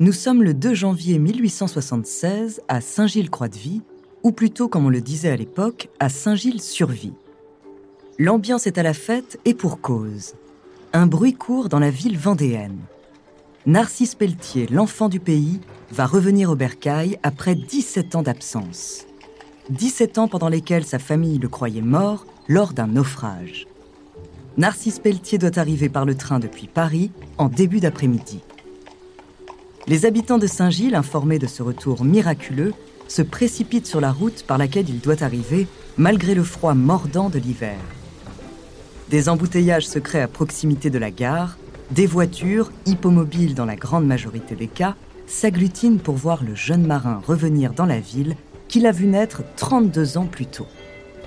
Nous sommes le 2 janvier 1876 à Saint-Gilles-Croix-de-Vie, ou plutôt comme on le disait à l'époque, à Saint-Gilles-sur-Vie. L'ambiance est à la fête et pour cause. Un bruit court dans la ville vendéenne. Narcisse Pelletier, l'enfant du pays, va revenir au bercail après 17 ans d'absence. 17 ans pendant lesquels sa famille le croyait mort lors d'un naufrage. Narcisse Pelletier doit arriver par le train depuis Paris en début d'après-midi. Les habitants de Saint-Gilles, informés de ce retour miraculeux, se précipitent sur la route par laquelle il doit arriver, malgré le froid mordant de l'hiver. Des embouteillages se créent à proximité de la gare, des voitures, hippomobiles dans la grande majorité des cas, s'agglutinent pour voir le jeune marin revenir dans la ville qu'il a vu naître 32 ans plus tôt.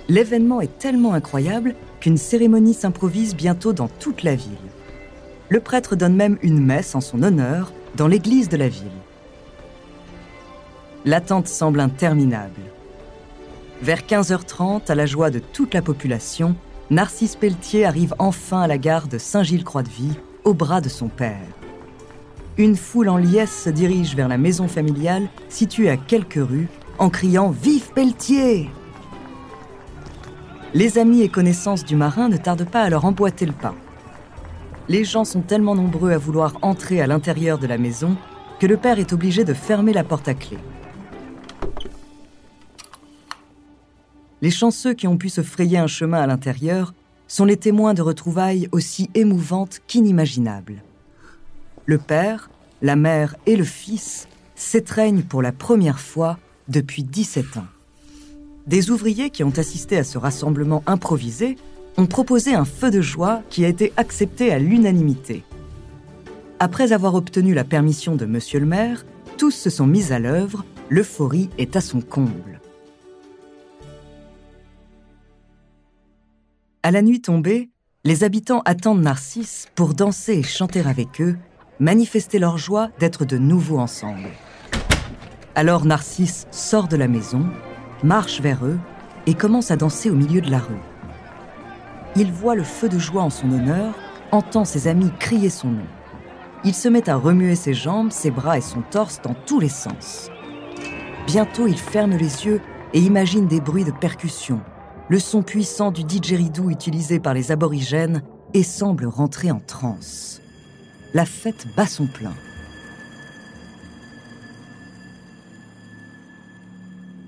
L'événement est tellement incroyable qu'une cérémonie s'improvise bientôt dans toute la ville. Le prêtre donne même une messe en son honneur dans l'église de la ville. L'attente semble interminable. Vers 15h30, à la joie de toute la population, Narcisse Pelletier arrive enfin à la gare de Saint-Gilles-Croix-de-Vie, au bras de son père. Une foule en liesse se dirige vers la maison familiale, située à quelques rues, en criant Vive Pelletier Les amis et connaissances du marin ne tardent pas à leur emboîter le pas les gens sont tellement nombreux à vouloir entrer à l'intérieur de la maison que le père est obligé de fermer la porte à clé. Les chanceux qui ont pu se frayer un chemin à l'intérieur sont les témoins de retrouvailles aussi émouvantes qu'inimaginables. Le père, la mère et le fils s'étreignent pour la première fois depuis 17 ans. Des ouvriers qui ont assisté à ce rassemblement improvisé ont proposé un feu de joie qui a été accepté à l'unanimité. Après avoir obtenu la permission de Monsieur le maire, tous se sont mis à l'œuvre, l'euphorie est à son comble. À la nuit tombée, les habitants attendent Narcisse pour danser et chanter avec eux, manifester leur joie d'être de nouveau ensemble. Alors Narcisse sort de la maison, marche vers eux et commence à danser au milieu de la rue il voit le feu de joie en son honneur, entend ses amis crier son nom. Il se met à remuer ses jambes, ses bras et son torse dans tous les sens. Bientôt, il ferme les yeux et imagine des bruits de percussion, le son puissant du didgeridoo utilisé par les aborigènes et semble rentrer en transe. La fête bat son plein.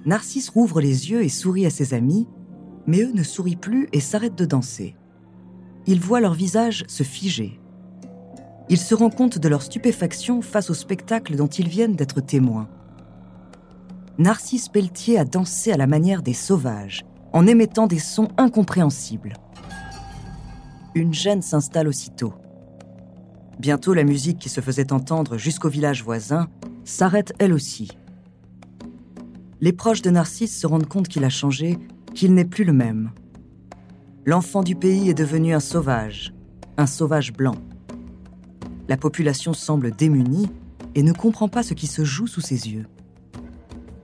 Narcisse rouvre les yeux et sourit à ses amis, mais eux ne sourient plus et s'arrêtent de danser. Il voit leur visage se figer. Il se rend compte de leur stupéfaction face au spectacle dont ils viennent d'être témoins. Narcisse Pelletier a dansé à la manière des sauvages, en émettant des sons incompréhensibles. Une gêne s'installe aussitôt. Bientôt, la musique qui se faisait entendre jusqu'au village voisin s'arrête elle aussi. Les proches de Narcisse se rendent compte qu'il a changé qu'il n'est plus le même. L'enfant du pays est devenu un sauvage, un sauvage blanc. La population semble démunie et ne comprend pas ce qui se joue sous ses yeux.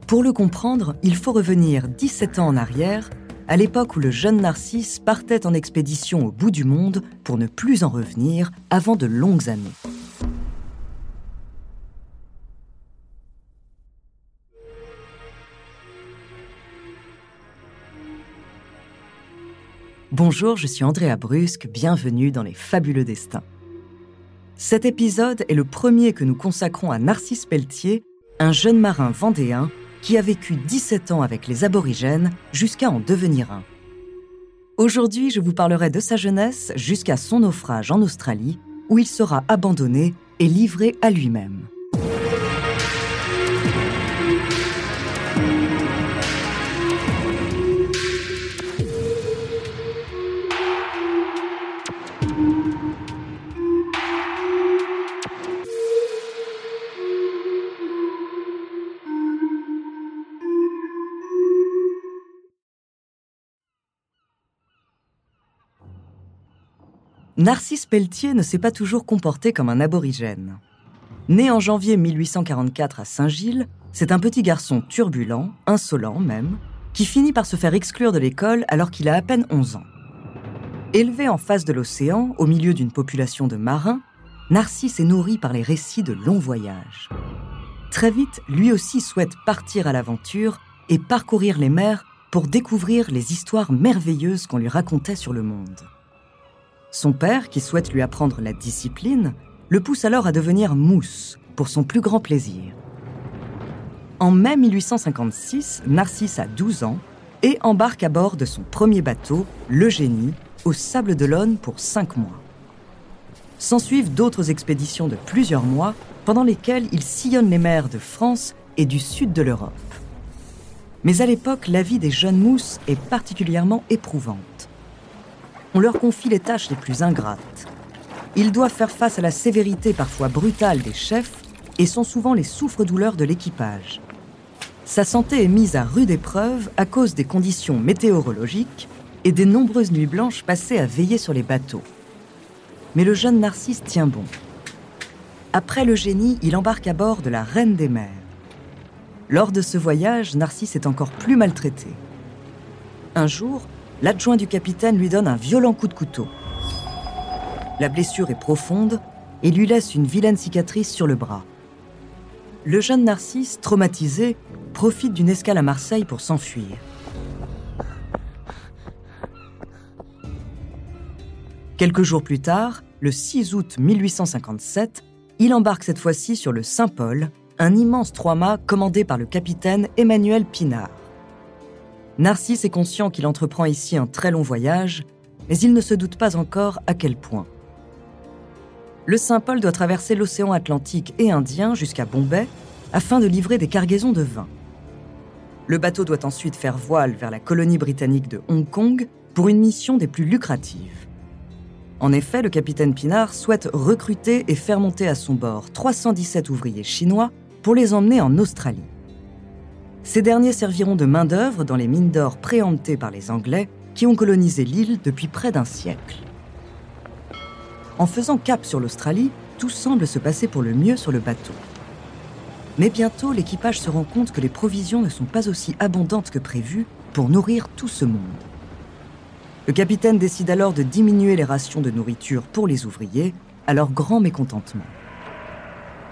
Pour le comprendre, il faut revenir 17 ans en arrière, à l'époque où le jeune Narcisse partait en expédition au bout du monde pour ne plus en revenir avant de longues années. Bonjour, je suis Andrea Brusque, bienvenue dans Les Fabuleux Destins. Cet épisode est le premier que nous consacrons à Narcisse Pelletier, un jeune marin vendéen qui a vécu 17 ans avec les aborigènes jusqu'à en devenir un. Aujourd'hui, je vous parlerai de sa jeunesse jusqu'à son naufrage en Australie, où il sera abandonné et livré à lui-même. Narcisse Pelletier ne s'est pas toujours comporté comme un aborigène. Né en janvier 1844 à Saint-Gilles, c'est un petit garçon turbulent, insolent même, qui finit par se faire exclure de l'école alors qu'il a à peine 11 ans. Élevé en face de l'océan, au milieu d'une population de marins, Narcisse est nourri par les récits de longs voyages. Très vite, lui aussi souhaite partir à l'aventure et parcourir les mers pour découvrir les histoires merveilleuses qu'on lui racontait sur le monde. Son père, qui souhaite lui apprendre la discipline, le pousse alors à devenir mousse, pour son plus grand plaisir. En mai 1856, Narcisse a 12 ans et embarque à bord de son premier bateau, le Génie, au Sable d'Olonne pour 5 mois. S'ensuivent d'autres expéditions de plusieurs mois, pendant lesquelles il sillonne les mers de France et du sud de l'Europe. Mais à l'époque, la vie des jeunes mousses est particulièrement éprouvante on leur confie les tâches les plus ingrates. Ils doivent faire face à la sévérité parfois brutale des chefs et sont souvent les souffres-douleurs de l'équipage. Sa santé est mise à rude épreuve à cause des conditions météorologiques et des nombreuses nuits blanches passées à veiller sur les bateaux. Mais le jeune Narcisse tient bon. Après le génie, il embarque à bord de la Reine des Mers. Lors de ce voyage, Narcisse est encore plus maltraité. Un jour, l'adjoint du capitaine lui donne un violent coup de couteau. La blessure est profonde et lui laisse une vilaine cicatrice sur le bras. Le jeune Narcisse, traumatisé, profite d'une escale à Marseille pour s'enfuir. Quelques jours plus tard, le 6 août 1857, il embarque cette fois-ci sur le Saint-Paul, un immense trois-mâts commandé par le capitaine Emmanuel Pinard. Narcisse est conscient qu'il entreprend ici un très long voyage, mais il ne se doute pas encore à quel point. Le Saint-Paul doit traverser l'océan Atlantique et Indien jusqu'à Bombay afin de livrer des cargaisons de vin. Le bateau doit ensuite faire voile vers la colonie britannique de Hong Kong pour une mission des plus lucratives. En effet, le capitaine Pinard souhaite recruter et faire monter à son bord 317 ouvriers chinois pour les emmener en Australie. Ces derniers serviront de main-d'œuvre dans les mines d'or préemptées par les Anglais qui ont colonisé l'île depuis près d'un siècle. En faisant cap sur l'Australie, tout semble se passer pour le mieux sur le bateau. Mais bientôt, l'équipage se rend compte que les provisions ne sont pas aussi abondantes que prévu pour nourrir tout ce monde. Le capitaine décide alors de diminuer les rations de nourriture pour les ouvriers, à leur grand mécontentement.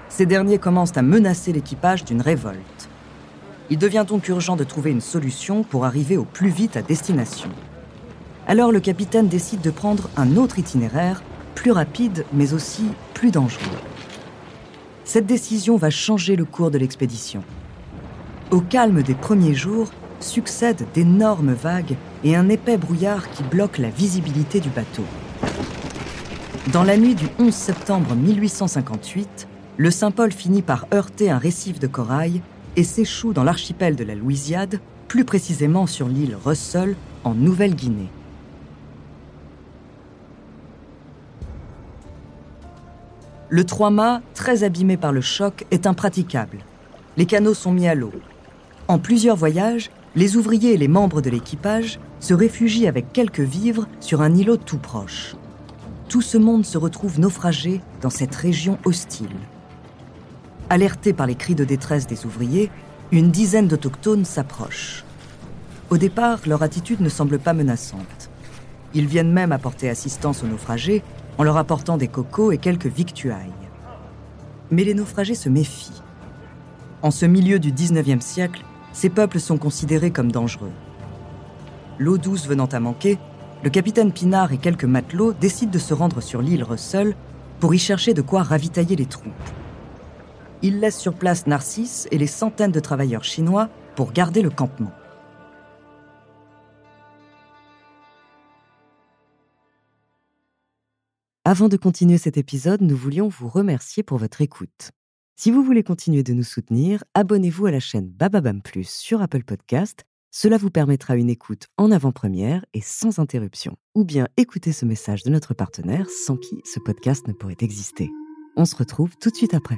Ces derniers commencent à menacer l'équipage d'une révolte. Il devient donc urgent de trouver une solution pour arriver au plus vite à destination. Alors le capitaine décide de prendre un autre itinéraire, plus rapide mais aussi plus dangereux. Cette décision va changer le cours de l'expédition. Au calme des premiers jours succèdent d'énormes vagues et un épais brouillard qui bloque la visibilité du bateau. Dans la nuit du 11 septembre 1858, le Saint-Paul finit par heurter un récif de corail et s'échoue dans l'archipel de la Louisiade, plus précisément sur l'île Russell, en Nouvelle-Guinée. Le trois-mâts, très abîmé par le choc, est impraticable. Les canaux sont mis à l'eau. En plusieurs voyages, les ouvriers et les membres de l'équipage se réfugient avec quelques vivres sur un îlot tout proche. Tout ce monde se retrouve naufragé dans cette région hostile. Alertés par les cris de détresse des ouvriers, une dizaine d'autochtones s'approchent. Au départ, leur attitude ne semble pas menaçante. Ils viennent même apporter assistance aux naufragés en leur apportant des cocos et quelques victuailles. Mais les naufragés se méfient. En ce milieu du 19e siècle, ces peuples sont considérés comme dangereux. L'eau douce venant à manquer, le capitaine Pinard et quelques matelots décident de se rendre sur l'île Russell pour y chercher de quoi ravitailler les troupes. Ils laissent sur place Narcisse et les centaines de travailleurs chinois pour garder le campement. Avant de continuer cet épisode, nous voulions vous remercier pour votre écoute. Si vous voulez continuer de nous soutenir, abonnez-vous à la chaîne Bababam Plus sur Apple Podcast. Cela vous permettra une écoute en avant-première et sans interruption. Ou bien écoutez ce message de notre partenaire sans qui ce podcast ne pourrait exister. On se retrouve tout de suite après.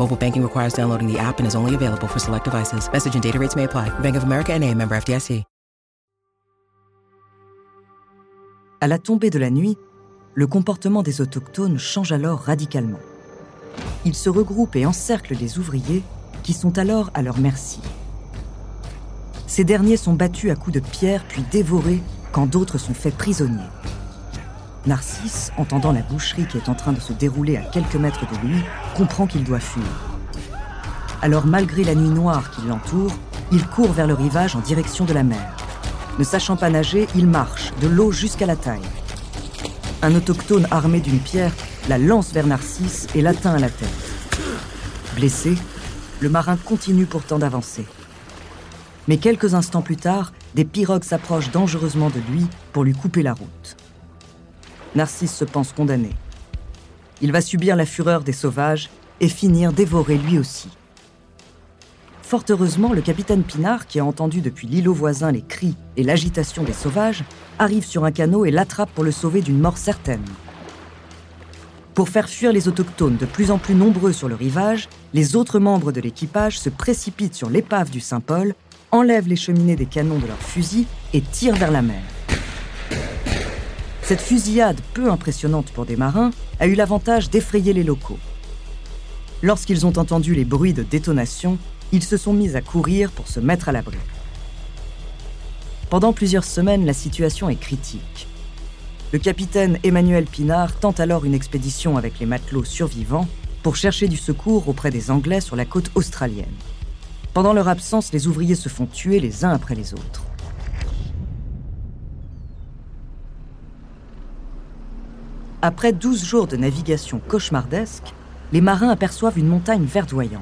Mobile banking requires downloading the app and is only available for select devices. Message and data rates may apply. Bank of America member. À la tombée de la nuit, le comportement des autochtones change alors radicalement. Ils se regroupent et encerclent les ouvriers qui sont alors à leur merci. Ces derniers sont battus à coups de pierre puis dévorés quand d'autres sont faits prisonniers. Narcisse, entendant la boucherie qui est en train de se dérouler à quelques mètres de lui, comprend qu'il doit fuir. Alors malgré la nuit noire qui l'entoure, il court vers le rivage en direction de la mer. Ne sachant pas nager, il marche, de l'eau jusqu'à la taille. Un autochtone armé d'une pierre la lance vers Narcisse et l'atteint à la tête. Blessé, le marin continue pourtant d'avancer. Mais quelques instants plus tard, des pirogues s'approchent dangereusement de lui pour lui couper la route. Narcisse se pense condamné. Il va subir la fureur des sauvages et finir dévoré lui aussi. Fort heureusement, le capitaine Pinard, qui a entendu depuis l'îlot voisin les cris et l'agitation des sauvages, arrive sur un canot et l'attrape pour le sauver d'une mort certaine. Pour faire fuir les autochtones de plus en plus nombreux sur le rivage, les autres membres de l'équipage se précipitent sur l'épave du Saint-Paul, enlèvent les cheminées des canons de leurs fusils et tirent vers la mer. Cette fusillade peu impressionnante pour des marins a eu l'avantage d'effrayer les locaux. Lorsqu'ils ont entendu les bruits de détonation, ils se sont mis à courir pour se mettre à l'abri. Pendant plusieurs semaines, la situation est critique. Le capitaine Emmanuel Pinard tente alors une expédition avec les matelots survivants pour chercher du secours auprès des Anglais sur la côte australienne. Pendant leur absence, les ouvriers se font tuer les uns après les autres. Après 12 jours de navigation cauchemardesque, les marins aperçoivent une montagne verdoyante.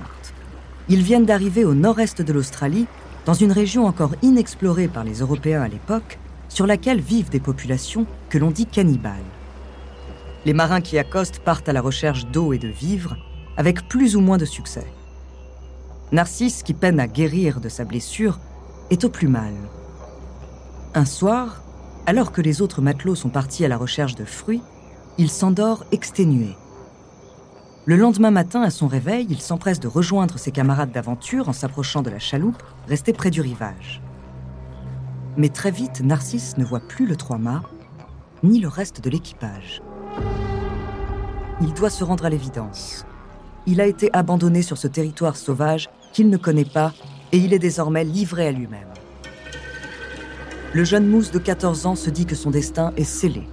Ils viennent d'arriver au nord-est de l'Australie, dans une région encore inexplorée par les Européens à l'époque, sur laquelle vivent des populations que l'on dit cannibales. Les marins qui accostent partent à la recherche d'eau et de vivres, avec plus ou moins de succès. Narcisse, qui peine à guérir de sa blessure, est au plus mal. Un soir, alors que les autres matelots sont partis à la recherche de fruits, il s'endort exténué. Le lendemain matin, à son réveil, il s'empresse de rejoindre ses camarades d'aventure en s'approchant de la chaloupe, restée près du rivage. Mais très vite, Narcisse ne voit plus le trois-mâts, ni le reste de l'équipage. Il doit se rendre à l'évidence. Il a été abandonné sur ce territoire sauvage qu'il ne connaît pas et il est désormais livré à lui-même. Le jeune mousse de 14 ans se dit que son destin est scellé.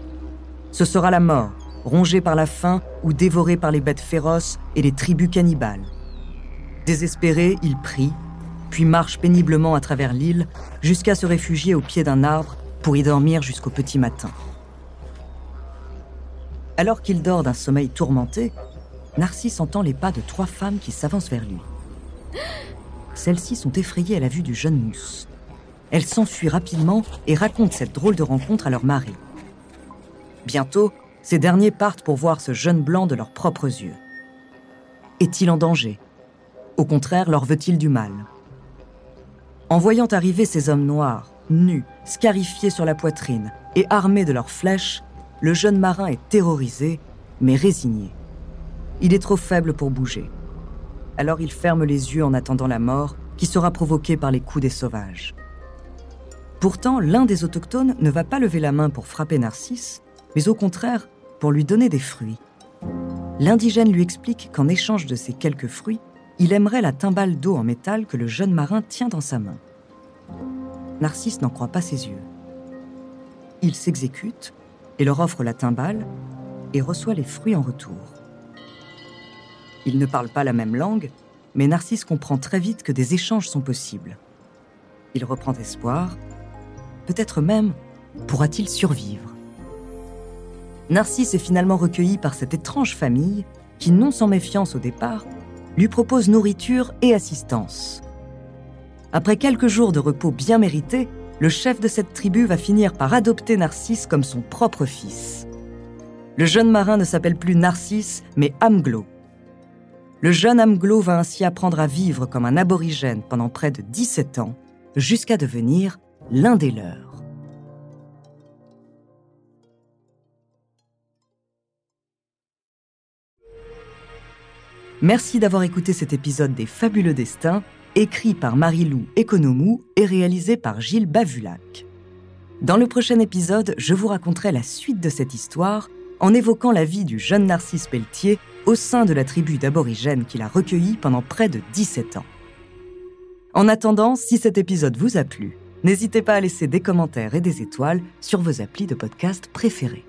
Ce sera la mort, rongé par la faim ou dévoré par les bêtes féroces et les tribus cannibales. Désespéré, il prie, puis marche péniblement à travers l'île jusqu'à se réfugier au pied d'un arbre pour y dormir jusqu'au petit matin. Alors qu'il dort d'un sommeil tourmenté, Narcisse entend les pas de trois femmes qui s'avancent vers lui. Celles-ci sont effrayées à la vue du jeune mousse. Elles s'enfuient rapidement et racontent cette drôle de rencontre à leur mari. Bientôt, ces derniers partent pour voir ce jeune blanc de leurs propres yeux. Est-il en danger? Au contraire, leur veut-il du mal? En voyant arriver ces hommes noirs, nus, scarifiés sur la poitrine et armés de leurs flèches, le jeune marin est terrorisé, mais résigné. Il est trop faible pour bouger. Alors il ferme les yeux en attendant la mort qui sera provoquée par les coups des sauvages. Pourtant, l'un des autochtones ne va pas lever la main pour frapper Narcisse, mais au contraire pour lui donner des fruits. L'indigène lui explique qu'en échange de ces quelques fruits, il aimerait la timbale d'eau en métal que le jeune marin tient dans sa main. Narcisse n'en croit pas ses yeux. Il s'exécute et leur offre la timbale et reçoit les fruits en retour. Ils ne parlent pas la même langue, mais Narcisse comprend très vite que des échanges sont possibles. Il reprend espoir, peut-être même pourra-t-il survivre. Narcisse est finalement recueilli par cette étrange famille qui, non sans méfiance au départ, lui propose nourriture et assistance. Après quelques jours de repos bien mérités, le chef de cette tribu va finir par adopter Narcisse comme son propre fils. Le jeune marin ne s'appelle plus Narcisse, mais Amglo. Le jeune Amglo va ainsi apprendre à vivre comme un aborigène pendant près de 17 ans, jusqu'à devenir l'un des leurs. Merci d'avoir écouté cet épisode des Fabuleux Destins, écrit par Marie-Lou Economou et réalisé par Gilles Bavulac. Dans le prochain épisode, je vous raconterai la suite de cette histoire en évoquant la vie du jeune Narcisse Pelletier au sein de la tribu d'aborigènes qu'il a recueilli pendant près de 17 ans. En attendant, si cet épisode vous a plu, n'hésitez pas à laisser des commentaires et des étoiles sur vos applis de podcast préférés.